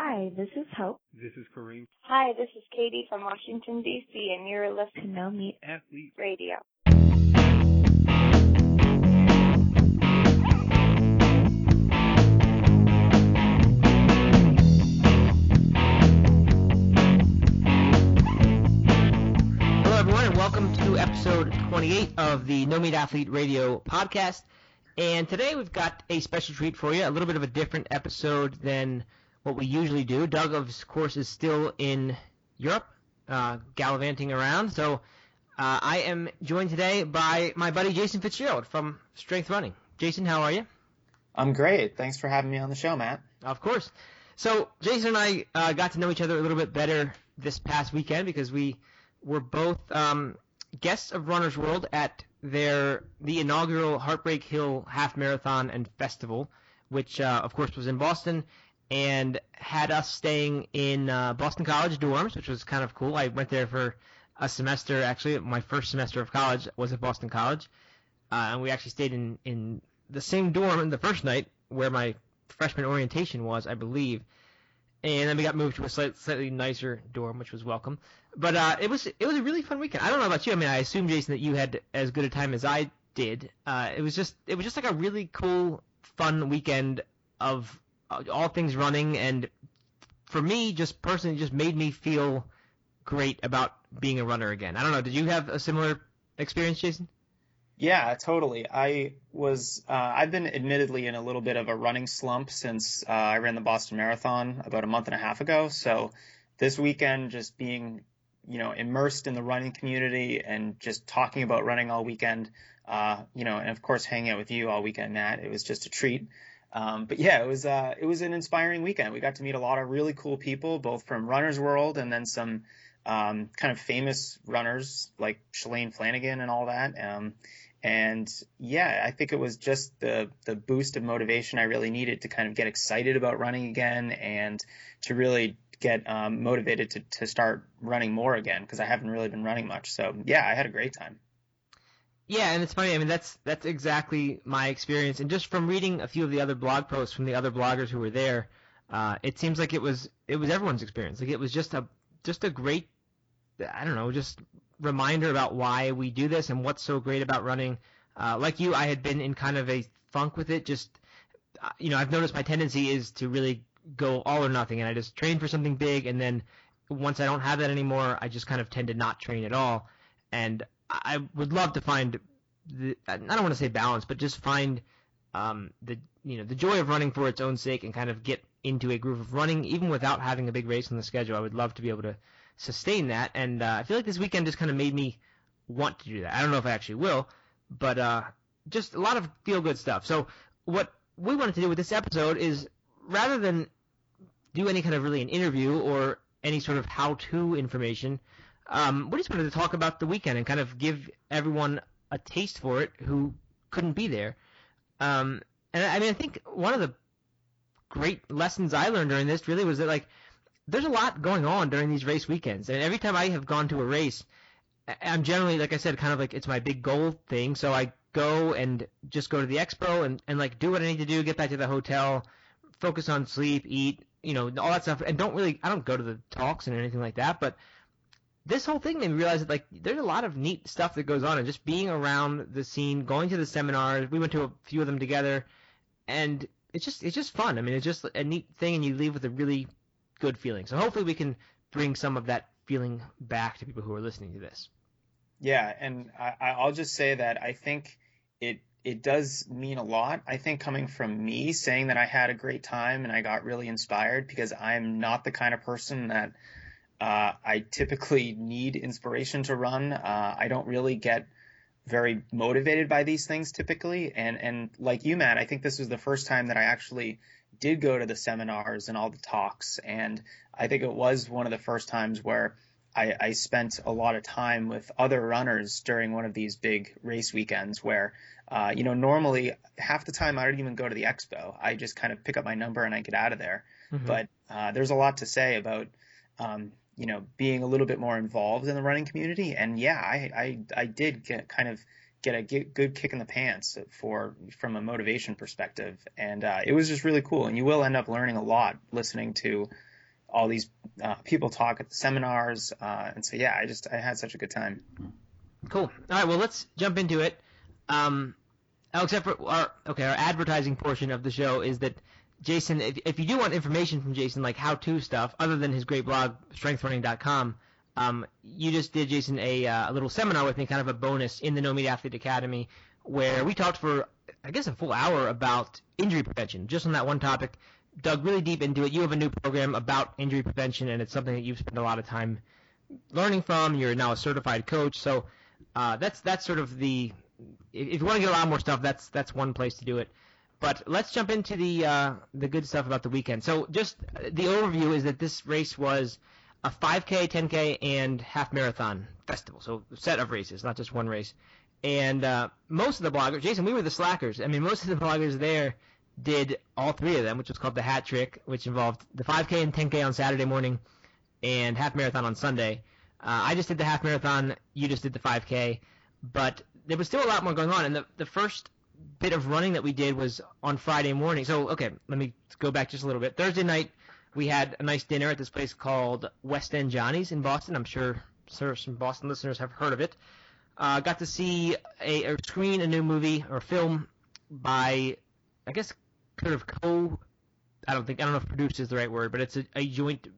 Hi, this is Hope. This is Kareem. Hi, this is Katie from Washington, D.C., and you're listening to No Meat Athlete Radio. Hello, everyone, and welcome to episode 28 of the No Meat Athlete Radio podcast. And today we've got a special treat for you, a little bit of a different episode than what we usually do. Doug, of course, is still in Europe, uh, gallivanting around. So uh, I am joined today by my buddy Jason Fitzgerald from Strength Running. Jason, how are you? I'm great. Thanks for having me on the show, Matt. Of course. So Jason and I uh, got to know each other a little bit better this past weekend because we were both um, guests of Runner's World at their the inaugural Heartbreak Hill Half Marathon and Festival, which uh, of course was in Boston, and had us staying in uh, Boston College dorms, which was kind of cool. I went there for a semester. Actually, my first semester of college was at Boston College, uh, and we actually stayed in in the same dorm the first night where my freshman orientation was, I believe. And then we got moved to a slightly, slightly nicer dorm, which was welcome. But uh, it was it was a really fun weekend. I don't know about you. I mean, I assume Jason that you had as good a time as I did. Uh, it was just it was just like a really cool, fun weekend of all things running, and for me, just personally, just made me feel great about being a runner again. I don't know. Did you have a similar experience, Jason? Yeah, totally. I was, uh, I've been admittedly in a little bit of a running slump since uh, I ran the Boston Marathon about a month and a half ago. So this weekend, just being, you know, immersed in the running community and just talking about running all weekend, uh, you know, and of course hanging out with you all weekend, Matt, it was just a treat. Um, but yeah, it was, uh, it was an inspiring weekend. We got to meet a lot of really cool people, both from Runner's World and then some, um, kind of famous runners like Shalane Flanagan and all that. Um, and yeah, I think it was just the the boost of motivation I really needed to kind of get excited about running again and to really get um, motivated to to start running more again because I haven't really been running much. So yeah, I had a great time. Yeah, and it's funny. I mean, that's that's exactly my experience. And just from reading a few of the other blog posts from the other bloggers who were there, uh, it seems like it was it was everyone's experience. Like it was just a just a great, I don't know, just reminder about why we do this and what's so great about running. Uh, like you, I had been in kind of a funk with it. Just, uh, you know, I've noticed my tendency is to really go all or nothing, and I just train for something big, and then once I don't have that anymore, I just kind of tend to not train at all. And I would love to find, the, I don't want to say balance, but just find um, the you know the joy of running for its own sake and kind of get into a groove of running even without having a big race on the schedule. I would love to be able to sustain that. And uh, I feel like this weekend just kind of made me want to do that. I don't know if I actually will, but uh, just a lot of feel good stuff. So what we wanted to do with this episode is rather than do any kind of really an interview or any sort of how-to information, um, we just wanted to talk about the weekend and kind of give everyone a taste for it who couldn't be there. Um, and I mean, I think one of the great lessons I learned during this really was that like there's a lot going on during these race weekends, and every time I have gone to a race, I'm generally, like I said, kind of like it's my big goal thing. So I go and just go to the expo and, and like do what I need to do, get back to the hotel, focus on sleep, eat, you know, all that stuff, and don't really, I don't go to the talks and anything like that. But this whole thing made me realize that like there's a lot of neat stuff that goes on, and just being around the scene, going to the seminars, we went to a few of them together, and it's just it's just fun. I mean, it's just a neat thing, and you leave with a really good feeling. So hopefully we can bring some of that feeling back to people who are listening to this. Yeah, and I, I'll just say that I think it it does mean a lot. I think coming from me saying that I had a great time and I got really inspired because I'm not the kind of person that uh, I typically need inspiration to run. Uh, I don't really get very motivated by these things typically, and and like you, Matt, I think this was the first time that I actually did go to the seminars and all the talks. And I think it was one of the first times where I, I, spent a lot of time with other runners during one of these big race weekends where, uh, you know, normally half the time I don't even go to the expo. I just kind of pick up my number and I get out of there. Mm-hmm. But uh, there's a lot to say about, um, you know, being a little bit more involved in the running community. And yeah, I, I, I did get kind of get a good kick in the pants for from a motivation perspective, and uh, it was just really cool. And you will end up learning a lot listening to all these uh, people talk at the seminars, uh, and so yeah, I just I had such a good time. Cool. All right, well let's jump into it. Um, except for our okay, our advertising portion of the show is that Jason, if, if you do want information from Jason, like how-to stuff, other than his great blog, strengthrunning.com, um, you just did, Jason, a, uh, a little seminar with me, kind of a bonus in the No Meat Athlete Academy, where we talked for, I guess, a full hour about injury prevention, just on that one topic. Dug really deep into it. You have a new program about injury prevention, and it's something that you've spent a lot of time learning from. You're now a certified coach, so uh, that's that's sort of the. If you want to get a lot more stuff, that's that's one place to do it. But let's jump into the uh, the good stuff about the weekend. So just the overview is that this race was a 5K, 10K, and half marathon festival. So a set of races, not just one race. And uh, most of the bloggers, Jason, we were the slackers. I mean, most of the bloggers there did all three of them, which was called the hat trick, which involved the 5K and 10K on Saturday morning, and half marathon on Sunday. Uh, I just did the half marathon. You just did the 5K, but there was still a lot more going on. And the the first bit of running that we did was on Friday morning. So, okay, let me go back just a little bit. Thursday night, we had a nice dinner at this place called West End Johnny's in Boston. I'm sure some Boston listeners have heard of it. Uh, got to see a screen a new movie or film by, I guess, sort of co. I don't think I don't know if produced is the right word, but it's a, a joint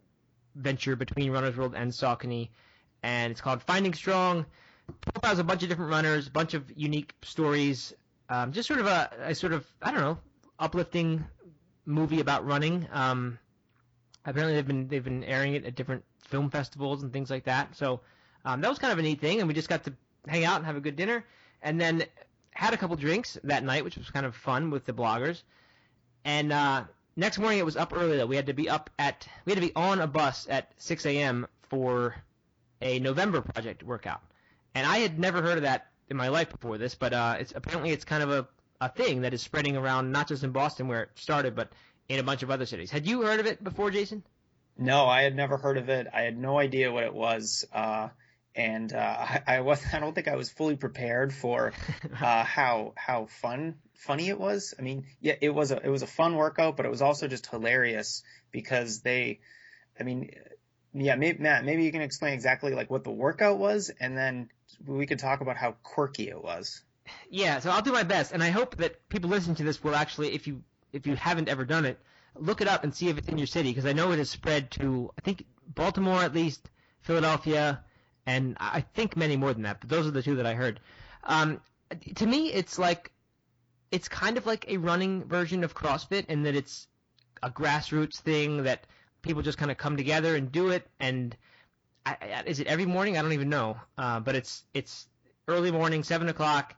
venture between Runner's World and Saucony, and it's called Finding Strong. Profiles a bunch of different runners, a bunch of unique stories, um, just sort of a, a, sort of I don't know uplifting movie about running. Um, apparently they've been they've been airing it at different film festivals and things like that. So um, that was kind of a neat thing, and we just got to hang out and have a good dinner, and then had a couple drinks that night, which was kind of fun with the bloggers. And uh, next morning it was up early though. We had to be up at we had to be on a bus at 6 a.m. for a November project workout, and I had never heard of that in my life before this, but uh, it's apparently it's kind of a, a thing that is spreading around not just in Boston where it started, but in a bunch of other cities. Had you heard of it before, Jason? No, I had never heard of it. I had no idea what it was, uh, and uh, I, I was I don't think I was fully prepared for uh, how how fun funny it was. I mean, yeah, it was a it was a fun workout, but it was also just hilarious because they, I mean, yeah, maybe, Matt, maybe you can explain exactly like what the workout was, and then we could talk about how quirky it was. Yeah, so I'll do my best, and I hope that people listening to this will actually, if you if you haven't ever done it, look it up and see if it's in your city because I know it has spread to I think Baltimore at least, Philadelphia, and I think many more than that. But those are the two that I heard. Um, to me, it's like it's kind of like a running version of CrossFit in that it's a grassroots thing that people just kind of come together and do it. And I, is it every morning? I don't even know. Uh, but it's it's early morning, seven o'clock,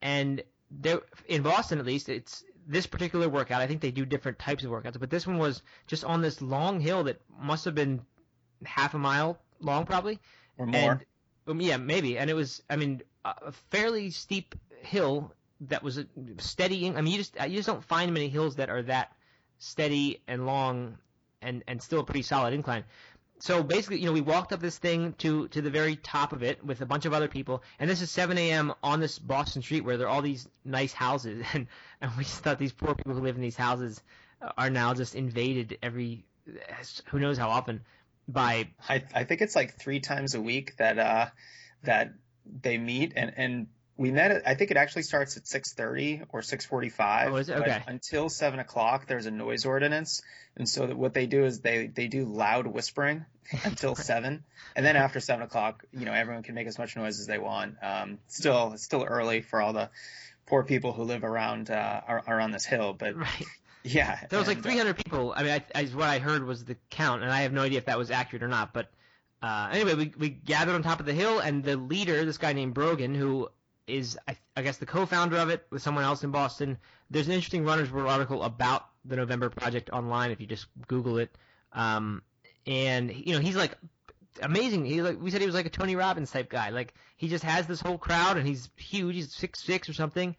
and there in Boston at least, it's this particular workout. I think they do different types of workouts, but this one was just on this long hill that must have been half a mile long, probably, or more. And, um, yeah, maybe. And it was, I mean, a fairly steep hill that was steadying. I mean, you just you just don't find many hills that are that steady and long and and still a pretty solid incline. So basically, you know, we walked up this thing to to the very top of it with a bunch of other people, and this is 7 a.m. on this Boston street where there are all these nice houses, and and we just thought these poor people who live in these houses are now just invaded every who knows how often by I I think it's like three times a week that uh that they meet and and we met. I think it actually starts at 6:30 or 6:45. Oh, is it? Okay. Until seven o'clock, there's a noise ordinance, and so what they do is they they do loud whispering until seven, and then after seven o'clock, you know, everyone can make as much noise as they want. Um, still, it's still early for all the poor people who live around uh, around this hill, but. Right. Yeah, there was and, like 300 uh, people. I mean, I, I, what I heard was the count, and I have no idea if that was accurate or not. But uh, anyway, we, we gathered on top of the hill, and the leader, this guy named Brogan, who is I, I, guess the co-founder of it with someone else in Boston. There's an interesting Runner's World article about the November Project online if you just Google it. Um, and you know he's like amazing. He like we said he was like a Tony Robbins type guy. Like he just has this whole crowd and he's huge. He's six six or something,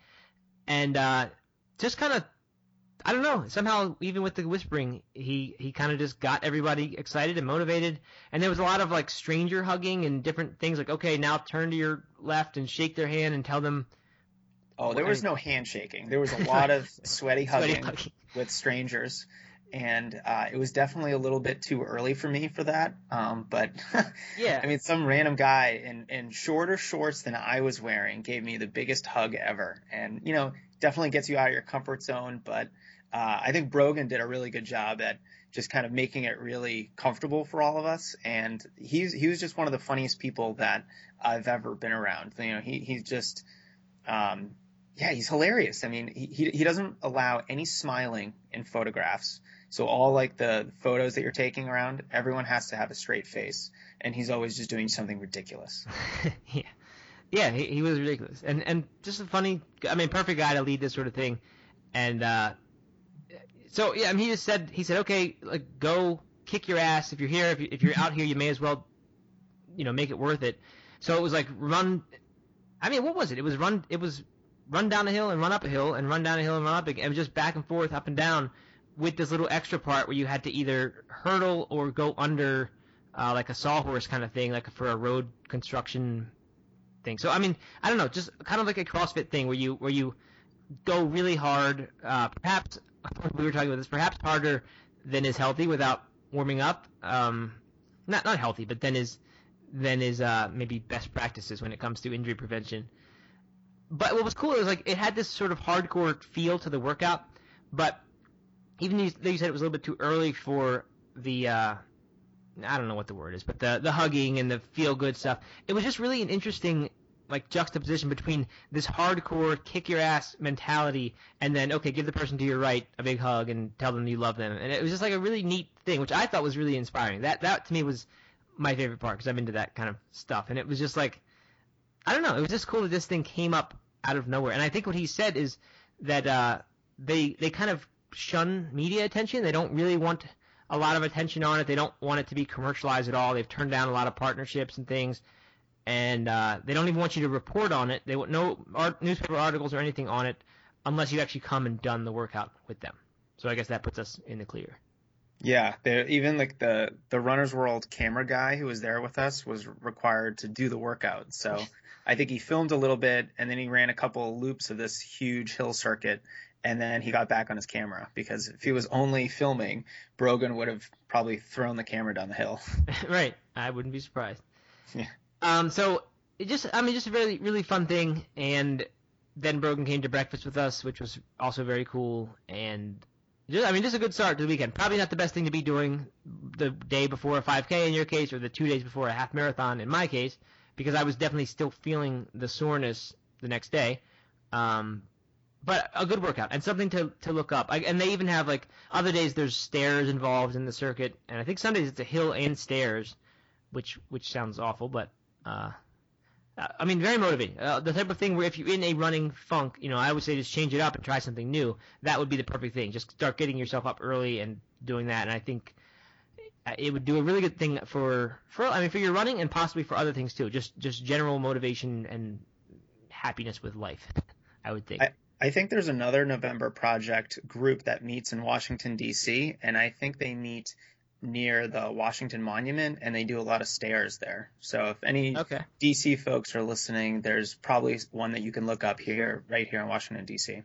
and uh, just kind of I don't know. Somehow, even with the whispering, he he kind of just got everybody excited and motivated. And there was a lot of like stranger hugging and different things. Like, okay, now turn to your left and shake their hand and tell them. Oh, there was no handshaking. There was a lot of sweaty hugging, sweaty hugging, with strangers. and uh, it was definitely a little bit too early for me for that. Um, but yeah, I mean, some random guy in in shorter shorts than I was wearing gave me the biggest hug ever, and you know, definitely gets you out of your comfort zone. But uh, I think Brogan did a really good job at just kind of making it really comfortable for all of us. And he's he was just one of the funniest people that I've ever been around. You know, he he's just um, yeah, he's hilarious. I mean, he, he doesn't allow any smiling in photographs. So all like the photos that you're taking around, everyone has to have a straight face, and he's always just doing something ridiculous. yeah, yeah, he, he was ridiculous, and and just a funny. I mean, perfect guy to lead this sort of thing, and uh, so yeah, I mean, he just said he said, okay, like go kick your ass if you're here. If, you, if you're out here, you may as well, you know, make it worth it. So it was like run. I mean, what was it? It was run. It was run down a hill and run up a hill and run down a hill and run up again. It was just back and forth, up and down, with this little extra part where you had to either hurdle or go under, uh, like a sawhorse kind of thing, like for a road construction thing. So I mean, I don't know, just kind of like a CrossFit thing where you where you go really hard, uh, perhaps we were talking about this, perhaps harder than is healthy without warming up. Um, not not healthy, but then is then is uh, maybe best practices when it comes to injury prevention. But what was cool is like it had this sort of hardcore feel to the workout, but even though you said it was a little bit too early for the uh, I don't know what the word is, but the the hugging and the feel good stuff. It was just really an interesting like juxtaposition between this hardcore kick your ass mentality and then okay give the person to your right a big hug and tell them you love them. And it was just like a really neat thing which I thought was really inspiring. That that to me was my favorite part because I'm into that kind of stuff. And it was just like I don't know it was just cool that this thing came up out of nowhere. And I think what he said is that uh, they they kind of shun media attention. They don't really want a lot of attention on it. They don't want it to be commercialized at all. They've turned down a lot of partnerships and things and uh, they don't even want you to report on it. They want no art, newspaper articles or anything on it unless you actually come and done the workout with them. So I guess that puts us in the clear. Yeah, even like the the Runner's World camera guy who was there with us was required to do the workout. So I think he filmed a little bit and then he ran a couple of loops of this huge hill circuit and then he got back on his camera because if he was only filming, Brogan would have probably thrown the camera down the hill. right. I wouldn't be surprised. Yeah. Um, so it just, I mean, just a really, really fun thing. And then Brogan came to breakfast with us, which was also very cool. And just, I mean, just a good start to the weekend. Probably not the best thing to be doing the day before a 5K in your case, or the two days before a half marathon in my case, because I was definitely still feeling the soreness the next day. Um, but a good workout and something to to look up. I, and they even have like other days there's stairs involved in the circuit, and I think some days it's a hill and stairs, which which sounds awful, but uh, I mean, very motivating. Uh, the type of thing where if you're in a running funk, you know, I would say just change it up and try something new. That would be the perfect thing. Just start getting yourself up early and doing that. And I think it would do a really good thing for for I mean for your running and possibly for other things too. Just just general motivation and happiness with life. I would think. I, I think there's another November project group that meets in Washington D.C. and I think they meet near the Washington Monument, and they do a lot of stairs there. So if any okay. DC folks are listening, there's probably one that you can look up here, right here in Washington D.C.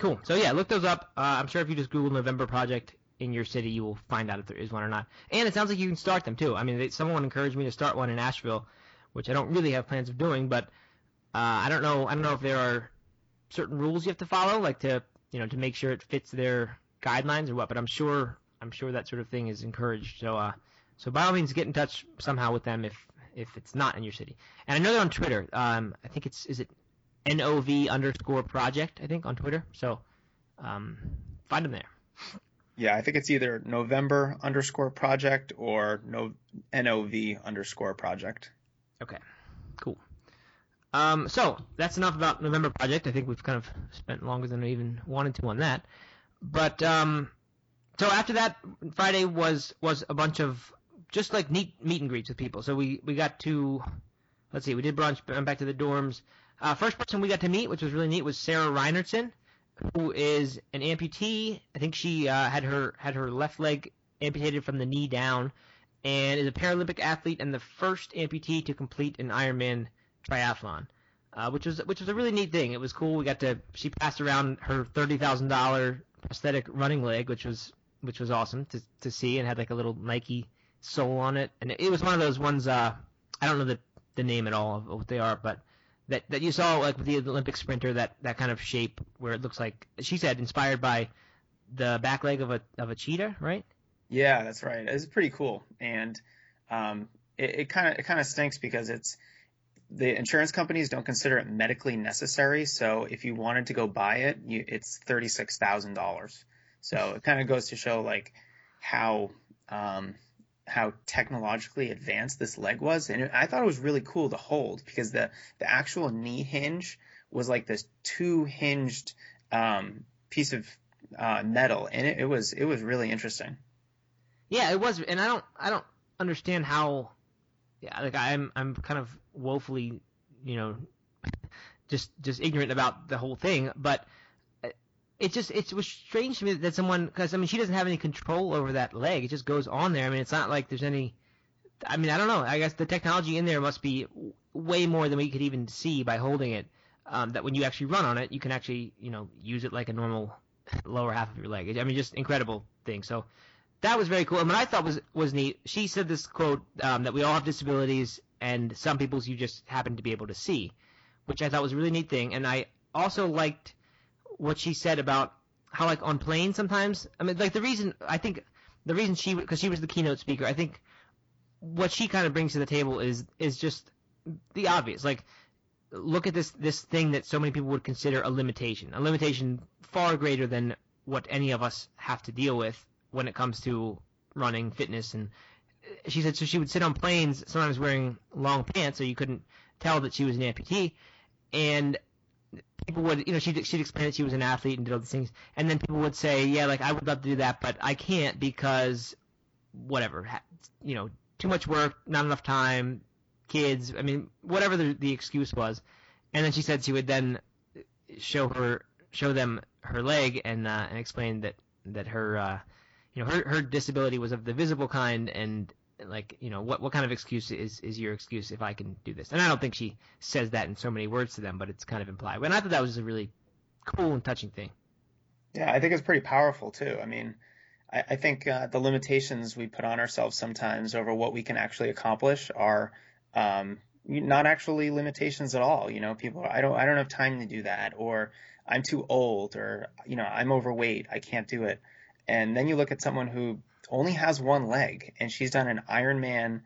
Cool. So yeah, look those up. Uh, I'm sure if you just Google November Project in your city, you will find out if there is one or not. And it sounds like you can start them too. I mean, they, someone encouraged me to start one in Asheville, which I don't really have plans of doing, but uh, I don't know. I don't know if there are certain rules you have to follow, like to you know to make sure it fits their guidelines or what. But I'm sure I'm sure that sort of thing is encouraged. So, uh, so by all means, get in touch somehow with them if if it's not in your city. And I know they're on Twitter. Um, I think it's is it nov underscore project. I think on Twitter. So, um, find them there. Yeah, I think it's either November underscore project or no nov underscore project. Okay, cool. Um, so that's enough about November project. I think we've kind of spent longer than I even wanted to on that. But um, so after that, Friday was was a bunch of just like neat meet and greets with people. So we we got to let's see, we did brunch, went back to the dorms. Uh, first person we got to meet, which was really neat, was Sarah Reinertsen, who is an amputee. I think she uh, had her had her left leg amputated from the knee down, and is a Paralympic athlete and the first amputee to complete an Ironman triathlon. Uh, which was which was a really neat thing. It was cool. We got to she passed around her thirty thousand dollar prosthetic running leg, which was which was awesome to to see, and had like a little Nike sole on it, and it was one of those ones. Uh, I don't know the the name at all of what they are, but that that you saw like with the Olympic sprinter that that kind of shape where it looks like she said inspired by the back leg of a of a cheetah, right? Yeah, that's right. It's pretty cool, and um, it kind of it kind of stinks because it's the insurance companies don't consider it medically necessary. So if you wanted to go buy it, you, it's thirty six thousand dollars. So it kind of goes to show like how um, how technologically advanced this leg was, and I thought it was really cool to hold because the the actual knee hinge was like this two hinged um, piece of uh, metal, and it, it was it was really interesting. Yeah, it was, and I don't I don't understand how. Yeah, like I'm I'm kind of woefully, you know, just just ignorant about the whole thing, but it just it was strange to me that someone because I mean she doesn't have any control over that leg. It just goes on there. I mean it's not like there's any. I mean I don't know. I guess the technology in there must be way more than we could even see by holding it. Um, that when you actually run on it, you can actually you know use it like a normal lower half of your leg. I mean just incredible thing. So that was very cool. And what I thought was was neat. She said this quote um, that we all have disabilities and some people's you just happen to be able to see, which I thought was a really neat thing. And I also liked what she said about how like on planes sometimes. I mean, like the reason I think the reason she because she was the keynote speaker. I think what she kind of brings to the table is is just the obvious. Like, look at this this thing that so many people would consider a limitation, a limitation far greater than what any of us have to deal with when it comes to running, fitness, and uh, she said so she would sit on planes sometimes wearing long pants so you couldn't tell that she was an amputee, and people would, you know, she'd, she'd explain that she was an athlete and did all these things, and then people would say, yeah, like I would love to do that, but I can't because whatever, you know, too much work, not enough time, kids, I mean, whatever the, the excuse was, and then she said she would then show her, show them her leg and uh, and explain that that her, uh, you know, her her disability was of the visible kind, and like you know what what kind of excuse is is your excuse if I can do this? And I don't think she says that in so many words to them, but it's kind of implied. And I thought that was a really cool and touching thing. Yeah, I think it's pretty powerful too. I mean, I, I think uh, the limitations we put on ourselves sometimes over what we can actually accomplish are um, not actually limitations at all. You know, people I don't I don't have time to do that, or I'm too old, or you know I'm overweight, I can't do it. And then you look at someone who only has one leg, and she's done an Ironman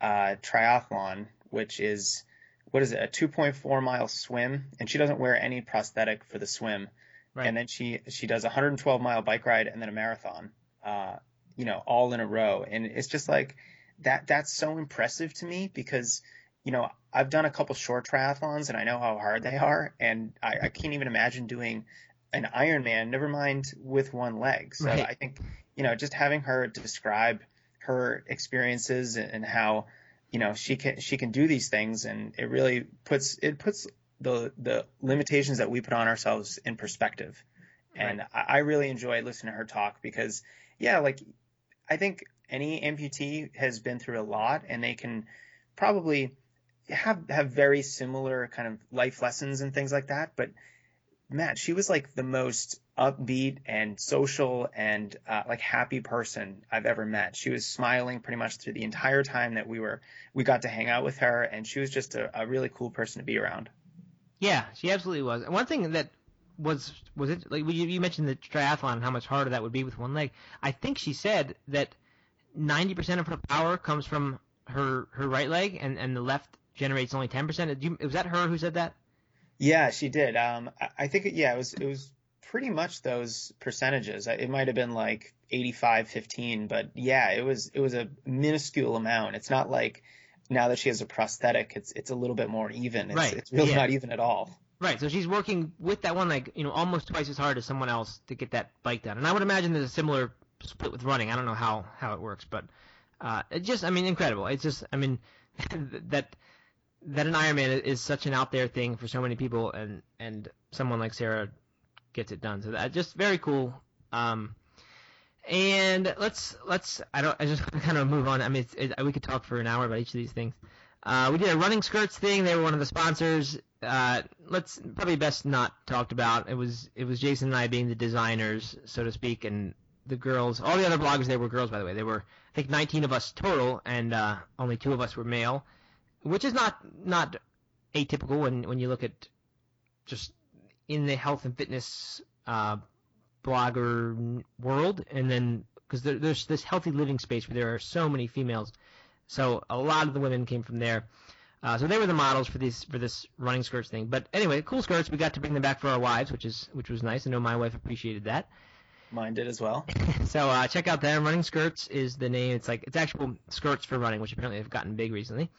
uh, triathlon, which is what is it, a 2.4 mile swim, and she doesn't wear any prosthetic for the swim. Right. And then she she does a 112 mile bike ride and then a marathon, uh, you know, all in a row. And it's just like that. That's so impressive to me because you know I've done a couple short triathlons and I know how hard they are, and I, I can't even imagine doing an Ironman. Never mind with one leg. So right. I think you know, just having her describe her experiences and how, you know, she can she can do these things, and it really puts it puts the the limitations that we put on ourselves in perspective. Right. And I, I really enjoy listening to her talk because, yeah, like I think any amputee has been through a lot, and they can probably have have very similar kind of life lessons and things like that. But Matt, she was like the most upbeat and social and uh, like happy person I've ever met. She was smiling pretty much through the entire time that we were we got to hang out with her, and she was just a, a really cool person to be around. Yeah, she absolutely was. And one thing that was was it like you, you mentioned the triathlon and how much harder that would be with one leg. I think she said that 90% of her power comes from her her right leg, and and the left generates only 10%. Was that her who said that? Yeah, she did. Um, I think yeah, it was it was pretty much those percentages. It might have been like 85 15, but yeah, it was it was a minuscule amount. It's not like now that she has a prosthetic, it's it's a little bit more even. It's, right. it's really yeah. not even at all. Right. So she's working with that one like, you know, almost twice as hard as someone else to get that bike done. And I would imagine there's a similar split with running. I don't know how how it works, but uh it just I mean incredible. It's just I mean that that an Ironman is such an out there thing for so many people and and someone like Sarah gets it done. So that just very cool. Um, and let's let's I don't I just kind of move on. I mean, it, we could talk for an hour about each of these things. Uh, we did a running skirts thing. They were one of the sponsors. Uh, let's probably best not talked about. It was it was Jason and I being the designers, so to speak, and the girls. All the other bloggers there were girls, by the way. There were I think 19 of us total, and uh, only two of us were male, which is not not atypical when when you look at just in the health and fitness uh, blogger world, and then because there, there's this healthy living space where there are so many females, so a lot of the women came from there. Uh, so they were the models for these for this running skirts thing. But anyway, cool skirts. We got to bring them back for our wives, which is which was nice. I know my wife appreciated that. Mine did as well. so uh, check out them. Running skirts is the name. It's like it's actual skirts for running, which apparently have gotten big recently.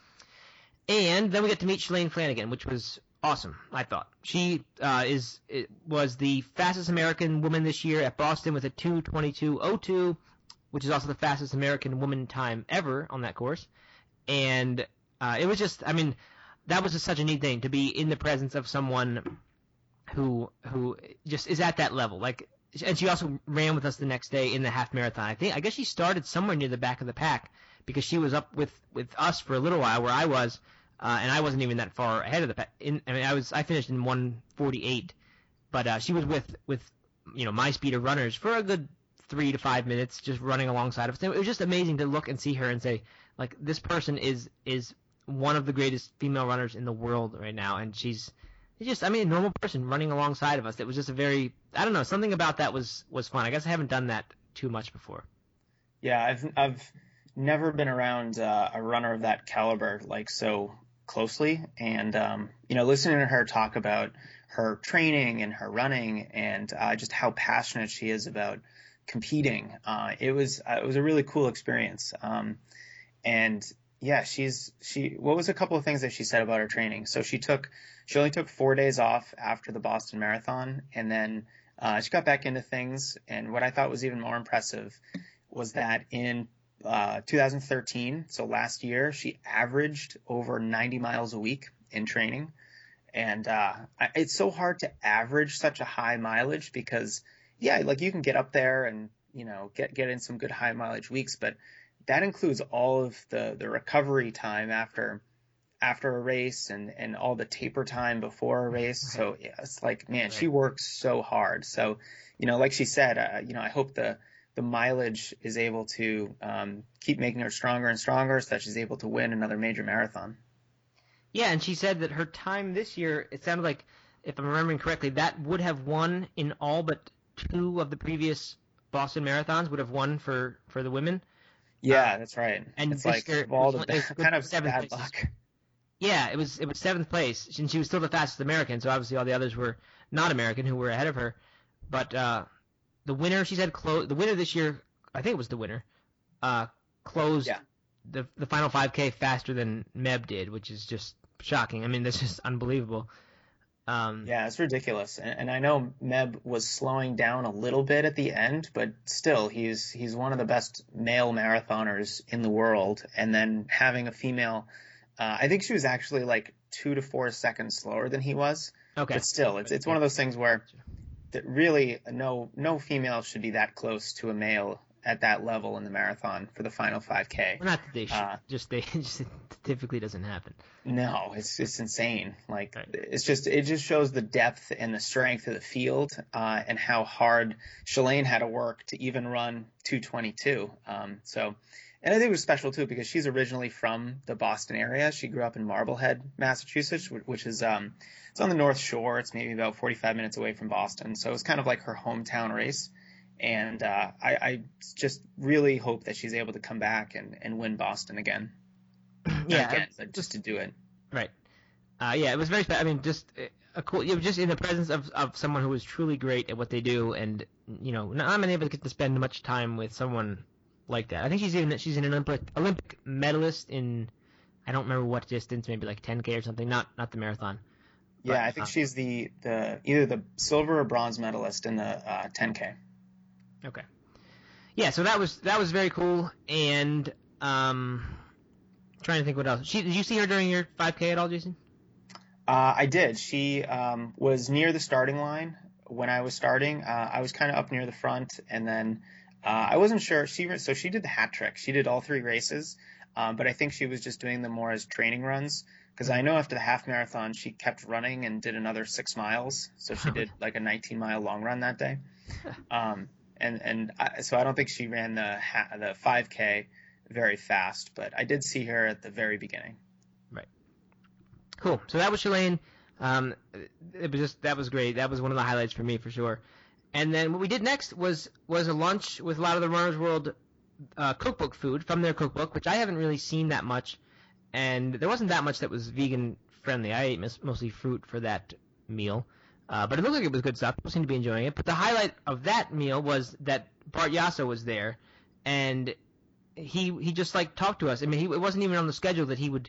And then we get to meet Shalane Flanagan, which was awesome. I thought she uh, is was the fastest American woman this year at Boston with a 2:22:02, which is also the fastest American woman time ever on that course. And uh, it was just, I mean, that was just such a neat thing to be in the presence of someone who who just is at that level. Like, and she also ran with us the next day in the half marathon. I think I guess she started somewhere near the back of the pack because she was up with with us for a little while where I was, uh, and I wasn't even that far ahead of the pack. In, I mean, I was I finished in 148, but uh, she was with with you know my speed of runners for a good three to five minutes, just running alongside of us. It was just amazing to look and see her and say, like, this person is is one of the greatest female runners in the world right now, and she's just I mean a normal person running alongside of us. It was just a very I don't know something about that was was fun. I guess I haven't done that too much before. Yeah, I've I've never been around uh, a runner of that caliber like so closely, and um, you know listening to her talk about her training and her running and uh, just how passionate she is about competing. Uh, it was uh, it was a really cool experience. Um, and yeah, she's she. What was a couple of things that she said about her training? So she took she only took four days off after the Boston Marathon, and then uh, she got back into things. And what I thought was even more impressive was that in uh, 2013, so last year, she averaged over 90 miles a week in training. And uh, it's so hard to average such a high mileage because, yeah, like you can get up there and you know get get in some good high mileage weeks, but that includes all of the, the recovery time after after a race and, and all the taper time before a race. So yeah, it's like, man, right. she works so hard. So, you know, like she said, uh, you know, I hope the, the mileage is able to um, keep making her stronger and stronger so that she's able to win another major marathon. Yeah, and she said that her time this year, it sounded like, if I'm remembering correctly, that would have won in all but two of the previous Boston marathons would have won for, for the women. Yeah, uh, that's right. And it's like year, all the it kind of bad luck. Yeah, it was it was seventh place, and she was still the fastest American. So obviously all the others were not American who were ahead of her. But uh, the winner, she said, close. The winner this year, I think it was the winner, uh, closed yeah. the the final 5K faster than Meb did, which is just shocking. I mean, that's just unbelievable. Um, yeah, it's ridiculous, and, and, I know Meb was slowing down a little bit at the end, but still, he's he's one of the best male marathoners in the world. And then having a female, uh, I think she was actually like two to four seconds slower than he was. Okay. But still, it's it's one of those things where that really no no female should be that close to a male at that level in the marathon for the final 5K. Well, not that they should, uh, just they just typically doesn't happen. No, it's it's insane. Like right. it's just it just shows the depth and the strength of the field uh, and how hard Shalane had to work to even run 222. Um, so. And I think it was special too because she's originally from the Boston area. She grew up in Marblehead, Massachusetts, which is um, it's on the North Shore. It's maybe about 45 minutes away from Boston, so it's kind of like her hometown race and uh, I, I, just really hope that she's able to come back and, and win Boston again. yeah, again, but just to do it. Right. Uh, yeah, it was very. I mean, just uh, a cool. Just in the presence of, of someone who is truly great at what they do, and you know, not many of us get to spend much time with someone like that. I think she's even she's an Olympic Olympic medalist in. I don't remember what distance, maybe like 10k or something. Not not the marathon. Yeah, I think uh, she's the the either the silver or bronze medalist in the uh, 10k. Okay. Yeah, so that was that was very cool, and um, trying to think what else. She, did you see her during your 5K at all, Jason? Uh, I did. She um, was near the starting line when I was starting. Uh, I was kind of up near the front, and then uh, I wasn't sure. She so she did the hat trick. She did all three races, um, but I think she was just doing them more as training runs because I know after the half marathon she kept running and did another six miles. So she did like a 19 mile long run that day. Um, and and I, so I don't think she ran the ha- the 5K very fast, but I did see her at the very beginning. Right. Cool. So that was Shalane. Um, it was just that was great. That was one of the highlights for me for sure. And then what we did next was was a lunch with a lot of the Runners World uh, cookbook food from their cookbook, which I haven't really seen that much, and there wasn't that much that was vegan friendly. I ate mostly fruit for that meal. Uh, but it looked like it was good stuff. People seemed to be enjoying it. But the highlight of that meal was that Bart Yasso was there, and he he just like talked to us. I mean, he, it wasn't even on the schedule that he would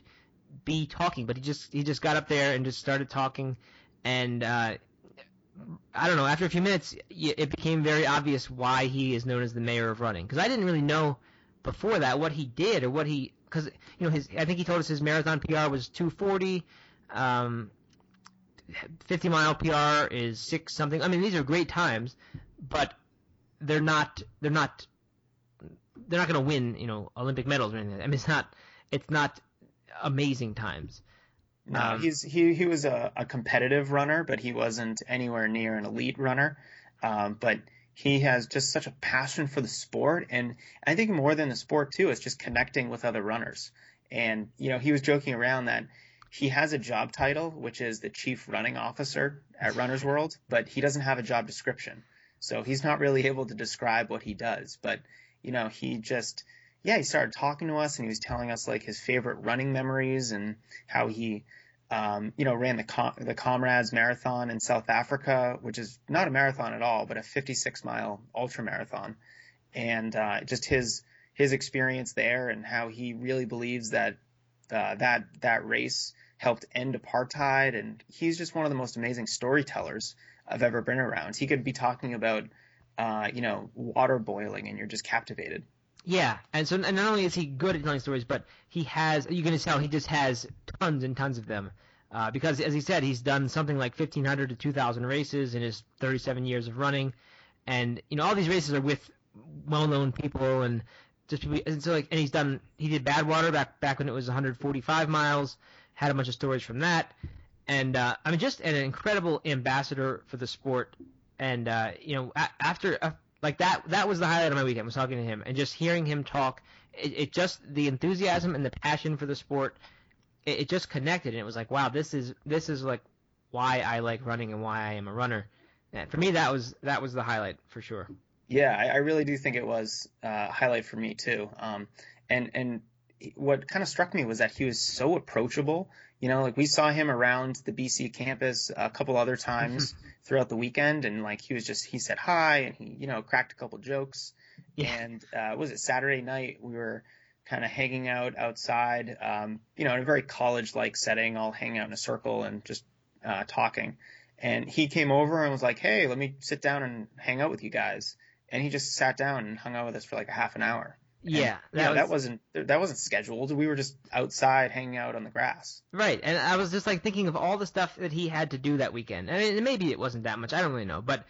be talking, but he just he just got up there and just started talking, and uh, I don't know. After a few minutes, it became very obvious why he is known as the mayor of running. Because I didn't really know before that what he did or what he because you know his I think he told us his marathon PR was 240. Um, 50 mile PR is six something. I mean, these are great times, but they're not they're not they're not going to win you know Olympic medals or anything. I mean, it's not it's not amazing times. No, um, he's he he was a, a, competitive runner, but he wasn't anywhere near an elite runner. Um, but he has just such a passion for the sport, and I think more than the sport too, it's just connecting with other runners. And you know, he was joking around that he has a job title, which is the chief running officer at Runner's World, but he doesn't have a job description. So he's not really able to describe what he does. But, you know, he just, yeah, he started talking to us and he was telling us like his favorite running memories and how he, um, you know, ran the Com- the Comrades Marathon in South Africa, which is not a marathon at all, but a 56 mile ultra marathon, and uh, just his his experience there and how he really believes that uh, that that race helped end apartheid, and he's just one of the most amazing storytellers I've ever been around. He could be talking about, uh, you know, water boiling, and you're just captivated. Yeah, and so and not only is he good at telling stories, but he has you can tell he just has tons and tons of them. Uh, because as he said, he's done something like 1,500 to 2,000 races in his 37 years of running, and you know all these races are with well-known people and just people. And so like, and he's done he did Badwater back back when it was 145 miles had a bunch of stories from that, and uh, I mean, just an incredible ambassador for the sport. And uh, you know, a- after uh, like that, that was the highlight of my weekend. Was talking to him and just hearing him talk. It, it just the enthusiasm and the passion for the sport. It, it just connected, and it was like, wow, this is this is like why I like running and why I am a runner. And for me, that was that was the highlight for sure. Yeah, I, I really do think it was uh, a highlight for me too. Um, and and what kind of struck me was that he was so approachable. You know, like we saw him around the BC campus a couple other times mm-hmm. throughout the weekend, and like he was just he said hi and he you know cracked a couple jokes. Yeah. And uh, was it Saturday night? We were kind of hanging out outside, um, you know, in a very college-like setting, all hanging out in a circle and just uh, talking. And he came over and was like, "Hey, let me sit down and hang out with you guys." And he just sat down and hung out with us for like a half an hour. Yeah, that, yeah, was, that wasn't that wasn't scheduled. We were just outside hanging out on the grass. Right, and I was just like thinking of all the stuff that he had to do that weekend. I mean, maybe it wasn't that much. I don't really know, but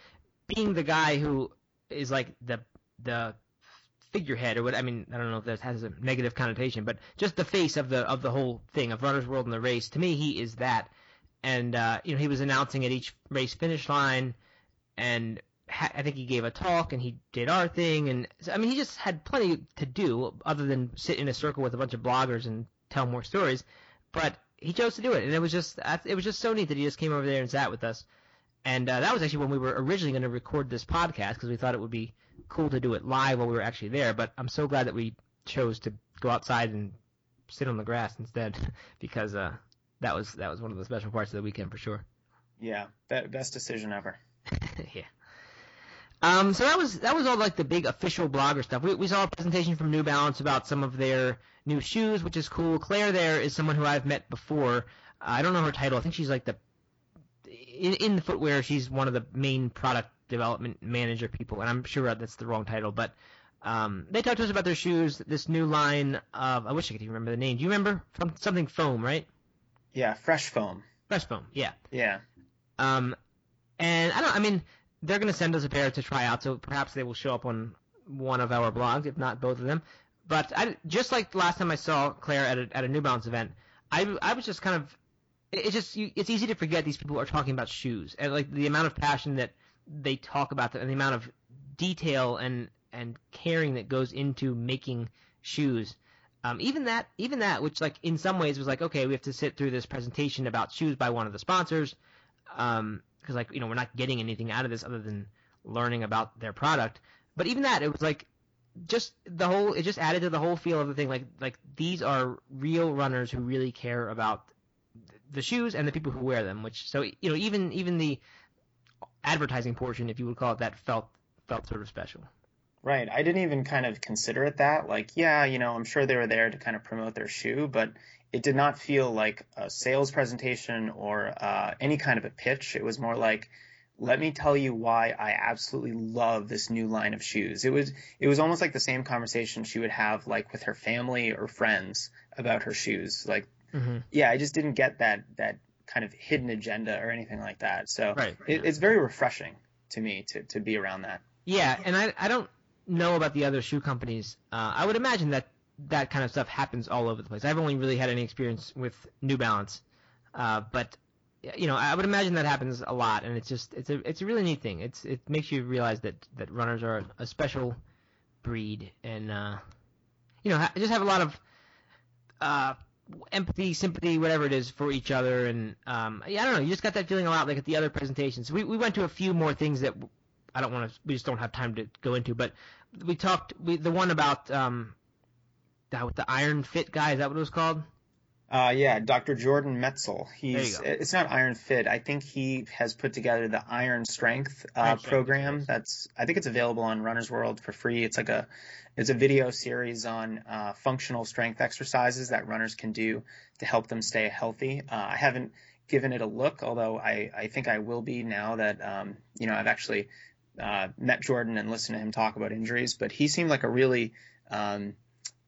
being the guy who is like the the figurehead or what I mean I don't know if that has a negative connotation but just the face of the of the whole thing of Runner's World and the race to me he is that and uh, you know he was announcing at each race finish line and I think he gave a talk and he did our thing, and I mean he just had plenty to do other than sit in a circle with a bunch of bloggers and tell more stories. But he chose to do it, and it was just it was just so neat that he just came over there and sat with us. And uh, that was actually when we were originally going to record this podcast because we thought it would be cool to do it live while we were actually there. But I'm so glad that we chose to go outside and sit on the grass instead because uh, that was that was one of the special parts of the weekend for sure. Yeah, that best decision ever. yeah. Um, so that was that was all like the big official blogger stuff. We we saw a presentation from New Balance about some of their new shoes, which is cool. Claire there is someone who I've met before. Uh, I don't know her title. I think she's like the in, in the footwear. She's one of the main product development manager people, and I'm sure that's the wrong title, but. Um, they talked to us about their shoes, this new line of, I wish I could even remember the name. Do you remember? From something foam, right? Yeah, fresh foam. Fresh foam, yeah. Yeah. Um, and I don't, I mean, they're going to send us a pair to try out, so perhaps they will show up on one of our blogs, if not both of them. But I, just like the last time I saw Claire at a, at a New Balance event, I, I was just kind of, it, it just, you, it's easy to forget these people are talking about shoes and like the amount of passion that they talk about them and the amount of detail and and caring that goes into making shoes. Um, even that, even that, which like in some ways was like, okay, we have to sit through this presentation about shoes by one of the sponsors, um, because like you know we're not getting anything out of this other than learning about their product. But even that, it was like just the whole, it just added to the whole feel of the thing. Like like these are real runners who really care about the shoes and the people who wear them. Which so you know even even the advertising portion, if you would call it that, felt felt sort of special. Right. I didn't even kind of consider it that. Like, yeah, you know, I'm sure they were there to kind of promote their shoe, but it did not feel like a sales presentation or uh, any kind of a pitch. It was more like, let me tell you why I absolutely love this new line of shoes. It was it was almost like the same conversation she would have like with her family or friends about her shoes. Like, mm-hmm. yeah, I just didn't get that that kind of hidden agenda or anything like that. So right, it, it's very refreshing to me to to be around that. Yeah, and I I don't know about the other shoe companies. Uh, I would imagine that that kind of stuff happens all over the place. I've only really had any experience with New Balance, uh, but you know, I would imagine that happens a lot, and it's just it's a it's a really neat thing. It's it makes you realize that that runners are a special breed, and uh, you know, ha- just have a lot of uh, empathy, sympathy, whatever it is for each other, and um, yeah, I don't know. You just got that feeling a lot, like at the other presentations. We we went to a few more things that I don't want to. We just don't have time to go into, but we talked we the one about um that with the Iron Fit guy. Is that what it was called? Uh, yeah, Dr. Jordan Metzl. He's it's not Iron Fit. I think he has put together the Iron Strength uh, Iron program. Strength. That's I think it's available on Runner's World for free. It's like a it's a video series on uh, functional strength exercises that runners can do to help them stay healthy. Uh, I haven't given it a look, although I, I think I will be now that um, you know I've actually uh, met Jordan and listened to him talk about injuries, but he seemed like a really um,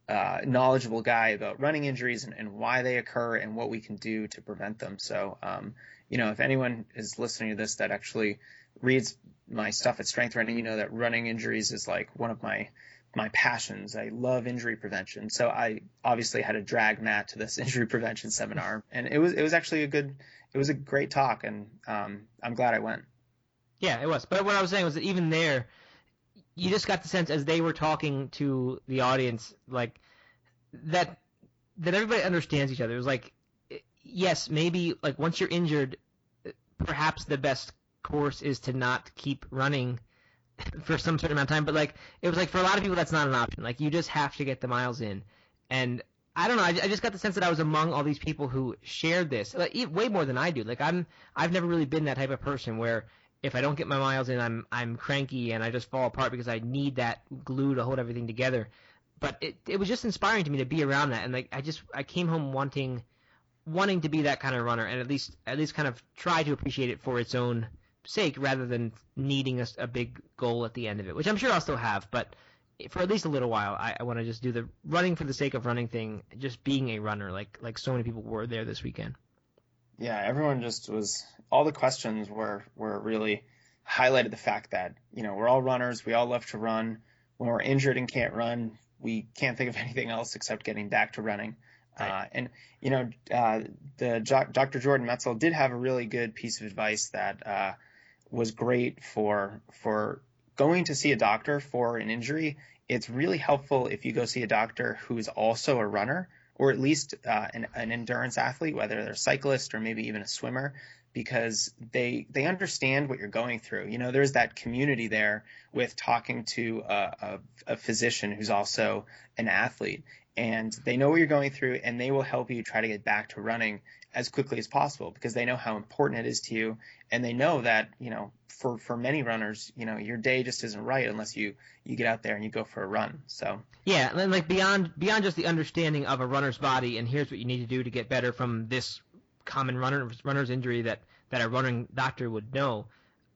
uh, knowledgeable guy about running injuries and, and, why they occur and what we can do to prevent them. So, um, you know, if anyone is listening to this that actually reads my stuff at Strength Running, you know that running injuries is like one of my my passions. I love injury prevention. So I obviously had to drag Matt to this injury prevention seminar, and it was it was actually a good, it was a great talk, and um, I'm glad I went. Yeah, it was. But what I was saying was that even there, you just got the sense as they were talking to the audience, like that that everybody understands each other. It was like, yes, maybe like once you're injured, perhaps the best course is to not keep running for some certain amount of time. But like it was like for a lot of people that's not an option. Like you just have to get the miles in, and I don't know. I, I just got the sense that I was among all these people who shared this, like, way more than I do. Like I'm, I've never really been that type of person where if I don't get my miles in, I'm I'm cranky and I just fall apart because I need that glue to hold everything together. But it it was just inspiring to me to be around that, and like I just I came home wanting wanting to be that kind of runner, and at least at least kind of try to appreciate it for its own sake rather than needing a, a big goal at the end of it, which I'm sure I'll still have, but for at least a little while, I, I want to just do the running for the sake of running thing, just being a runner, like like so many people were there this weekend yeah, everyone just was. All the questions were were really highlighted the fact that you know we're all runners. We all love to run. When we're injured and can't run, we can't think of anything else except getting back to running. Right. Uh, and you know, uh, the Dr. Jordan Metzl did have a really good piece of advice that uh, was great for for going to see a doctor for an injury. It's really helpful if you go see a doctor who is also a runner or at least uh, an, an endurance athlete, whether they're a cyclist or maybe even a swimmer, because they they understand what you're going through. You know, there's that community there with talking to a, a, a, physician who's also an athlete, and they know what you're going through, and they will help you try to get back to running as quickly as possible because they know how important it is to you, and they know that you know for for many runners, you know, your day just isn't right unless you you get out there and you go for a run. So yeah, and like beyond beyond just the understanding of a runner's body and here's what you need to do to get better from this common runner runner's injury that that a running doctor would know.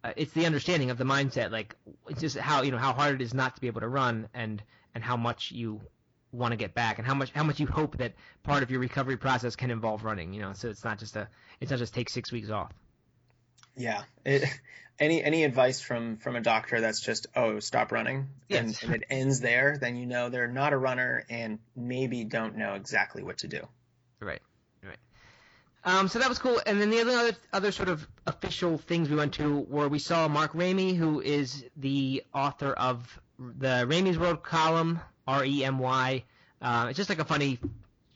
Uh, it's the understanding of the mindset, like it's just how you know how hard it is not to be able to run, and and how much you want to get back, and how much how much you hope that part of your recovery process can involve running. You know, so it's not just a it's not just take six weeks off. Yeah. It, any any advice from from a doctor that's just oh stop running yes. and, and, it ends there, then you know they're not a runner and maybe don't know exactly what to do. Right. Right. Um, so that was cool. And then the other other sort of official things we went to were we saw Mark Remy, who is the author of the Remy's World column, R E M Y. Uh, it's just like a funny,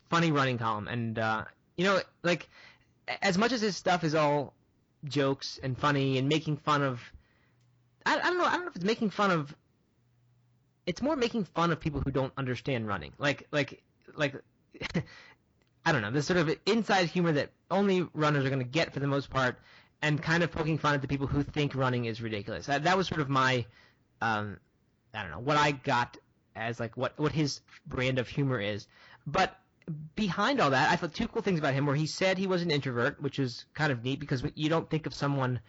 funny running column, and uh, you know, like as much as his stuff is all jokes and funny and making fun of, I, I don't know, I don't know if it's making fun of. It's more making fun of people who don't understand running, like like like. I don't know, this sort of inside humor that only runners are going to get for the most part, and kind of poking fun at the people who think running is ridiculous. That, that was sort of my, um, I don't know, what I got as like what what his brand of humor is. But behind all that, I thought two cool things about him where he said he was an introvert, which is kind of neat because you don't think of someone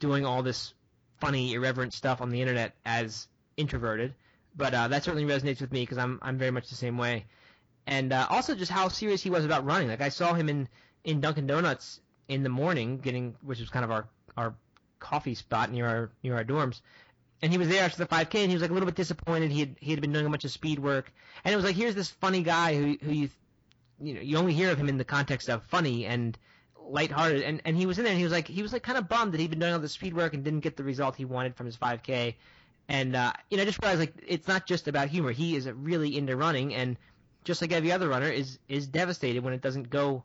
doing all this funny, irreverent stuff on the internet as introverted. But uh, that certainly resonates with me because I'm I'm very much the same way and uh, also just how serious he was about running. Like I saw him in in Dunkin' Donuts in the morning, getting which was kind of our our coffee spot near our near our dorms. And he was there after the 5K, and he was like a little bit disappointed. He had he had been doing a bunch of speed work, and it was like here's this funny guy who who you you know you only hear of him in the context of funny and lighthearted, and and he was in there, and he was like he was like kind of bummed that he'd been doing all the speed work and didn't get the result he wanted from his 5K, and uh, you know I just realized like it's not just about humor. He is really into running, and just like every other runner, is is devastated when it doesn't go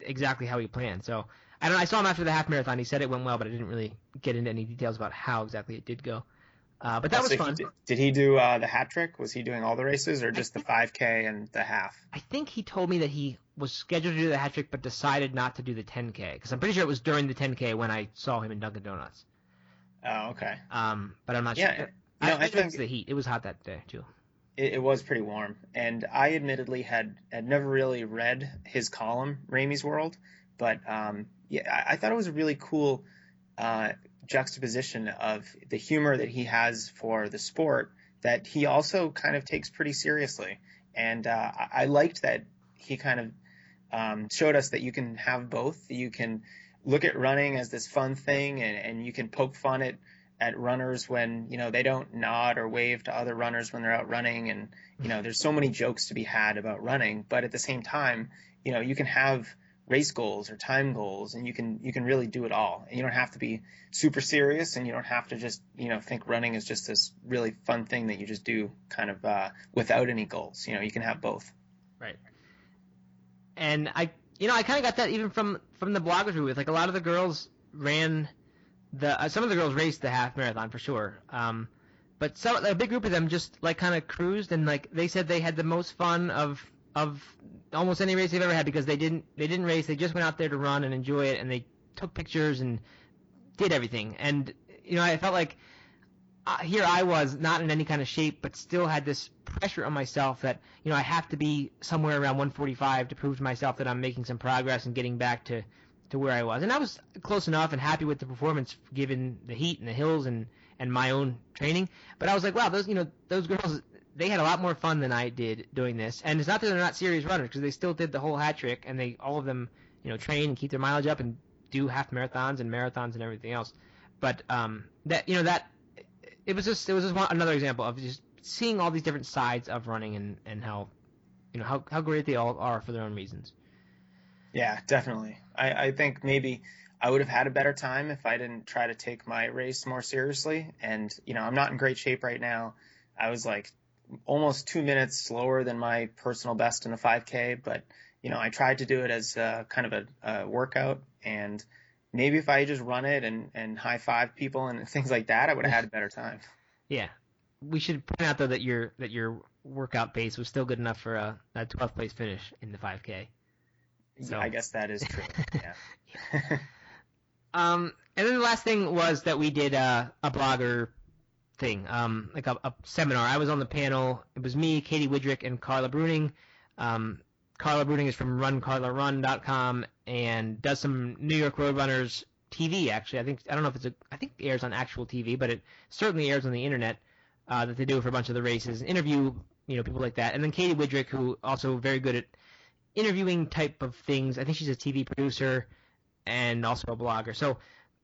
exactly how he planned. So I don't. I saw him after the half marathon. He said it went well, but I didn't really get into any details about how exactly it did go. Uh, but that oh, was so fun. He did, did, he do uh, the hat trick? Was he doing all the races or just think, the 5K and the half? I think he told me that he was scheduled to do the hat trick, but decided not to do the 10K because I'm pretty sure it was during the 10K when I saw him in Dunkin' Donuts. Oh, okay. Um, but I'm not yeah, sure. Yeah, no, I, I think the heat. It was hot that day too it, it, was pretty warm. And I admittedly had, had never really read his column, Remy's World, but um, yeah, I, thought it was a really cool uh, juxtaposition of the humor that he has for the sport that he also kind of takes pretty seriously. And uh, I liked that he kind of um, showed us that you can have both. You can look at running as this fun thing, and, and you can poke fun at at runners when you know they don't nod or wave to other runners when they're out running and you know there's so many jokes to be had about running but at the same time you know you can have race goals or time goals and you can you can really do it all. And you don't have to be super serious and you don't have to just you know think running is just this really fun thing that you just do kind of uh, without any goals. You know you can have both. Right. And i you know i kind of got that even from from the bloggers we with. Like a lot of the girls ran the uh, some of the girls raced the half marathon for sure. Um, but some a big group of them just like kind of cruised and like they said they had the most fun of of almost any race they've ever had because they didn't they didn't race they just went out there to run and enjoy it and they took pictures and did everything and you know I felt like uh, here I was not in any kind of shape but still had this pressure on myself that you know I have to be somewhere around 145 to prove to myself that I'm making some progress and getting back to to where I was, and I was close enough and happy with the performance given the heat and the hills and and my own training. But I was like, wow, those you know those girls they had a lot more fun than I did doing this. And it's not that they're not serious runners because they still did the whole hat trick and they all of them you know train and keep their mileage up and do half marathons and marathons and everything else. But um, that you know that it was just it was just one, another example of just seeing all these different sides of running and and how you know how how great they all are for their own reasons. Yeah, definitely. I, I think maybe I would have had a better time if I didn't try to take my race more seriously. And, you know, I'm not in great shape right now. I was like almost two minutes slower than my personal best in the 5K, but, you know, I tried to do it as uh, kind of a, a workout. And maybe if I just run it and, and high five people and things like that, I would have had a better time. Yeah. We should point out though that your that your workout pace was still good enough for a, a 12th place finish in the 5K. So I guess that is true. Yeah. um, and then the last thing was that we did uh, a blogger thing, um, like a, a, seminar. I was on the panel. It was me, Katie Widrick, and Carla Bruning. Um, Carla Bruning is from RunCarlaRun.com and does some New York Roadrunners TV. Actually, I think I don't know if it's a I think it airs on actual TV, but it certainly airs on the internet. Uh, that they do for a bunch of the races, interview you know people like that, and then Katie Widrick, who also very good at interviewing type of things. I think she's a TV producer and also a blogger. So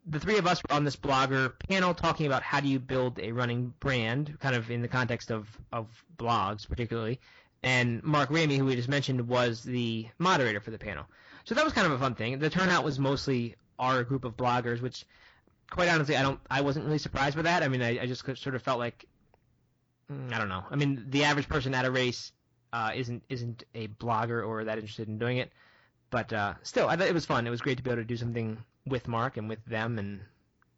the three of us were on this blogger panel talking about how do you build a running brand, kind of in the context of, of blogs particularly. and Mark Remy, who we just mentioned, was the moderator for the panel. So that was kind of a fun thing. The turnout was mostly our group of bloggers, which, quite honestly, I don't, I wasn't really surprised by that. I mean, I, I just sort of felt like, mm, I don't know. I mean, the average person at a race uh, isn't isn't a blogger or that interested in doing it, but uh, still, I thought it was fun. It was great to be able to do something with Mark and with them, and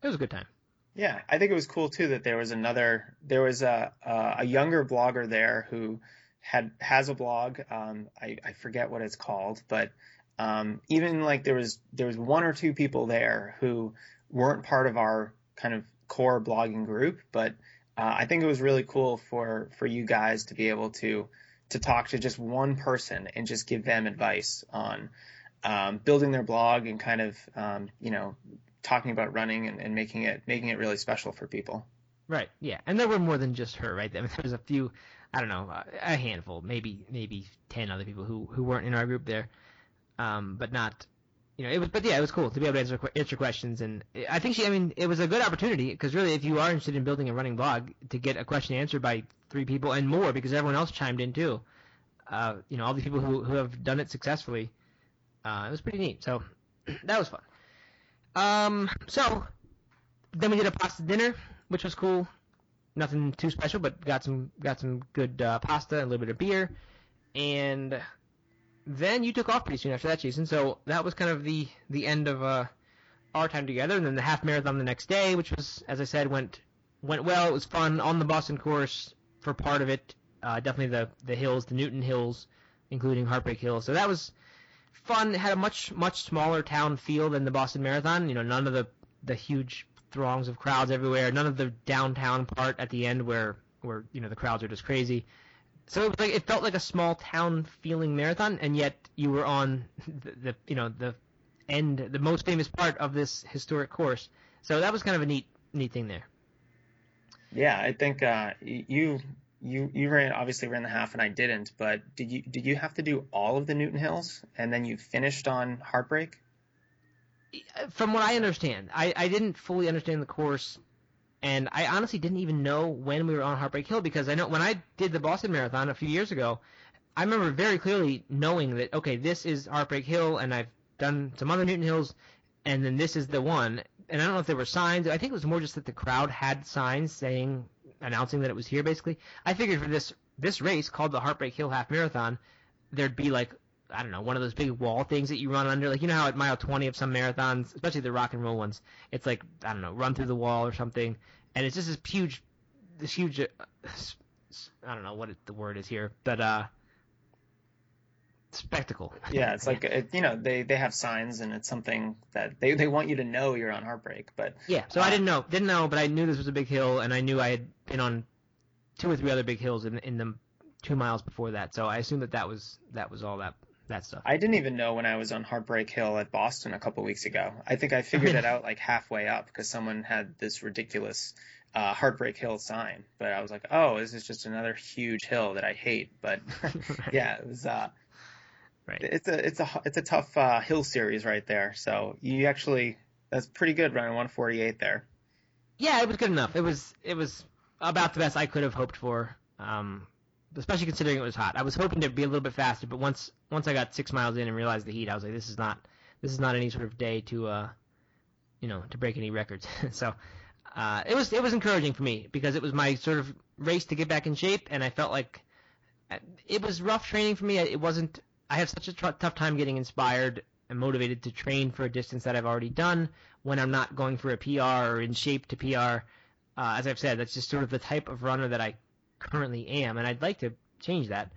it was a good time. Yeah, I think it was cool too that there was another, there was a a, younger blogger there who had has a blog. Um, I, I forget what it's called, but um, even like there was there was one or two people there who weren't part of our kind of core blogging group, but uh, I think it was really cool for for you guys to be able to to talk to just one person and just give them advice on um, building their blog and kind of um, you know talking about running and, and making it making it really special for people. Right. Yeah. And there were more than just her, right? I mean, There was a few I don't know, a handful, maybe maybe ten other people who who weren't in our group there, um, but not, you know, it was. But yeah, it was cool to be able to answer answer questions, and I think she, I mean, it was a good opportunity because really, if you are interested in building a running blog, to get a question answered by three people and more because everyone else chimed in too, uh, you know, all the people who who have done it successfully, uh, it was pretty neat. So that was fun. Um, so then we did a pasta dinner, which was cool nothing too special, but got some got some good uh, pasta and a little bit of beer, and then you took off pretty soon after that, Jason. So that was kind of the the end of uh, our time together, and then the half marathon the next day, which was, as I said, went went well. It was fun on the Boston course for part of it. Uh, definitely the the hills, the Newton Hills, including Heartbreak Hill. So that was fun. It had a much much smaller town feel than the Boston Marathon. You know, none of the the huge throngs of crowds everywhere. None of the downtown part at the end where where you know the crowds are just crazy. So it was like it felt like a small town feeling marathon, and yet you were on the, the you know the end, the most famous part of this historic course. So that was kind of a neat neat thing there. Yeah, I think uh, you you you ran obviously ran the half and I didn't, but did you did you have to do all of the Newton Hills and then you finished on Heartbreak? from what I understand, I, I didn't fully understand the course, and I honestly didn't even know when we were on Heartbreak Hill because I know when I did the Boston Marathon a few years ago, I remember very clearly knowing that okay, this is Heartbreak Hill, and I've done some other Newton Hills, and then this is the one. And I don't know if there were signs. I think it was more just that the crowd had signs saying, announcing that it was here. Basically, I figured for this this race called the Heartbreak Hill Half Marathon, there'd be like I don't know, one of those big wall things that you run under. Like you know how at mile 20 of some marathons, especially the rock and roll ones, it's like I don't know, run through the wall or something, and it's just this huge, this huge, uh, I don't know what it, the word is here, but uh, spectacle. Yeah, it's like it, you know they they have signs and it's something that they they want you to know you're on heartbreak. But yeah, so uh, I didn't know, didn't know, but I knew this was a big hill, and I knew I had been on two or three other big hills in in the two miles before that, so I assumed that that was that was all that that stuff. I didn't even know when I was on Heartbreak Hill at Boston a couple weeks ago. I think I figured it out like halfway up because someone had this ridiculous uh, Heartbreak Hill sign. But I was like, oh, this is just another huge hill that I hate. But yeah, it was. Uh, right. It's a it's a it's a tough uh, hill series right there. So you actually that's pretty good running 148 there. Yeah, it was good enough. It was it was about the best I could have hoped for. Um, especially considering it was hot. I was hoping to be a little bit faster, but once once I got six miles in and realized the heat, I was like, this is not this is not any sort of day to uh, you know, to break any records. so uh, it was it was encouraging for me because it was my sort of race to get back in shape, and I felt like uh, it was rough training for me. It wasn't. I have such a t- tough time getting inspired and motivated to train for a distance that I've already done when I'm not going for a PR or in shape to PR. Uh, as I've said, that's just sort of the type of runner that I currently am, and I'd like to change that.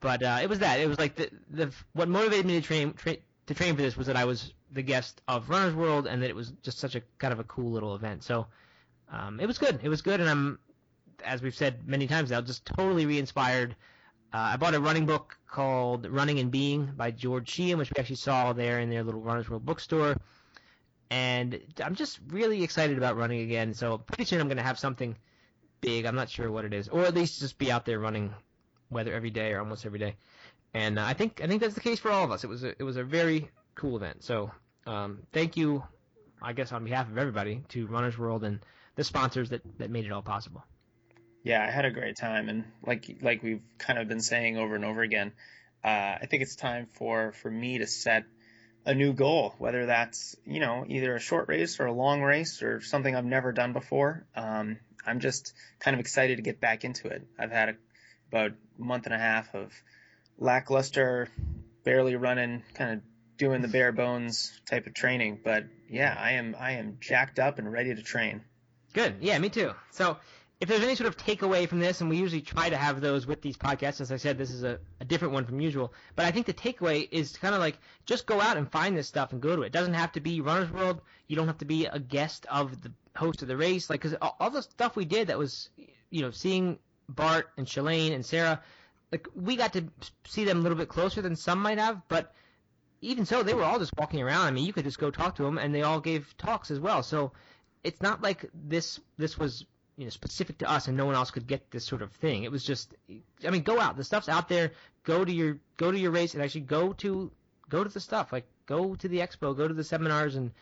But uh, it was that. It was like the the what motivated me to train tra- to train for this was that I was the guest of Runner's World, and that it was just such a kind of a cool little event. So um, it was good. It was good, and I'm, as we've said many times now, just totally re-inspired. Uh, I bought a running book called Running and Being by George Sheehan, which we actually saw there in their little Runner's World bookstore. And I'm just really excited about running again. So pretty soon I'm going to have something big. I'm not sure what it is, or at least just be out there running, whether every day or almost every day. And uh, I think I think that's the case for all of us. It was a, it was a very cool event. So um, thank you, I guess on behalf of everybody, to Runners World and the sponsors that that made it all possible. Yeah, I had a great time, and like like we've kind of been saying over and over again, uh, I think it's time for for me to set a new goal, whether that's you know either a short race or a long race or something I've never done before. Um, I'm just kind of excited to get back into it. I've had a, about a month and a half of lackluster, barely running, kind of doing the bare bones type of training. But yeah, I am I am jacked up and ready to train. Good. Yeah, me too. So if there's any sort of takeaway from this, and we usually try to have those with these podcasts, as I said, this is a, a different one from usual. But I think the takeaway is kind of like just go out and find this stuff and go to it. It doesn't have to be Runner's World. You don't have to be a guest of the host of the race. Like, because all, all the stuff we did that was, you know, seeing Bart and Shalane and Sarah, like we got to see them a little bit closer than some might have. But even so, they were all just walking around. I mean, you could just go talk to them, and they all gave talks as well. So it's not like this this was you know specific to us and no one else could get this sort of thing. It was just I mean go out. The stuff's out there. Go to your go to your race and actually go to go to the stuff. Like go to the expo, go to the seminars and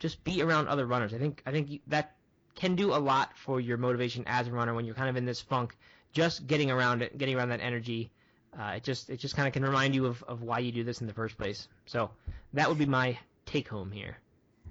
just be around other runners. I think I think that can do a lot for your motivation as a runner when you're kind of in this funk. Just getting around it, getting around that energy, uh, it just it just kind of can remind you of, of why you do this in the first place. So that would be my take home here.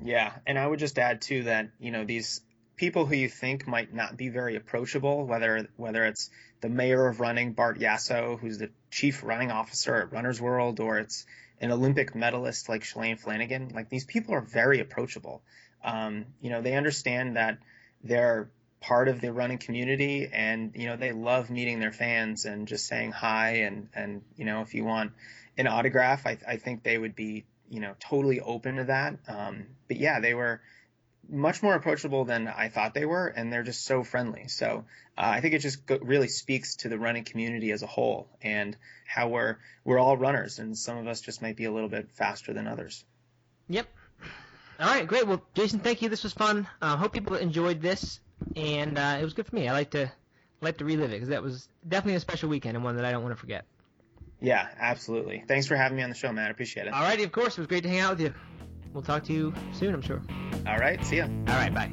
Yeah, and I would just add too that you know these people who you think might not be very approachable, whether whether it's the mayor of running, Bart Yasso, who's the chief running officer at Runner's World, or it's an Olympic medalist like Shalane Flanagan. Like these people are very approachable. Um, you know, they understand that they're part of the running community, and you know they love meeting their fans and just saying hi. And and you know, if you want an autograph, I, I think they would be you know totally open to that. Um, but yeah, they were much more approachable than I thought they were, and they're just so friendly. So uh, I think it just go- really speaks to the running community as a whole and how we're we're all runners, and some of us just might be a little bit faster than others. Yep. All right, great. Well, Jason, thank you. This was fun. Uh, hope people enjoyed this, and uh, it was good for me. I like to like to relive it because that was definitely a special weekend and one that I don't want to forget. Yeah, absolutely. Thanks for having me on the show, man. I appreciate it. All righty, of course. It was great to hang out with you. We'll talk to you soon, I'm sure. All right. See ya. All right. Bye.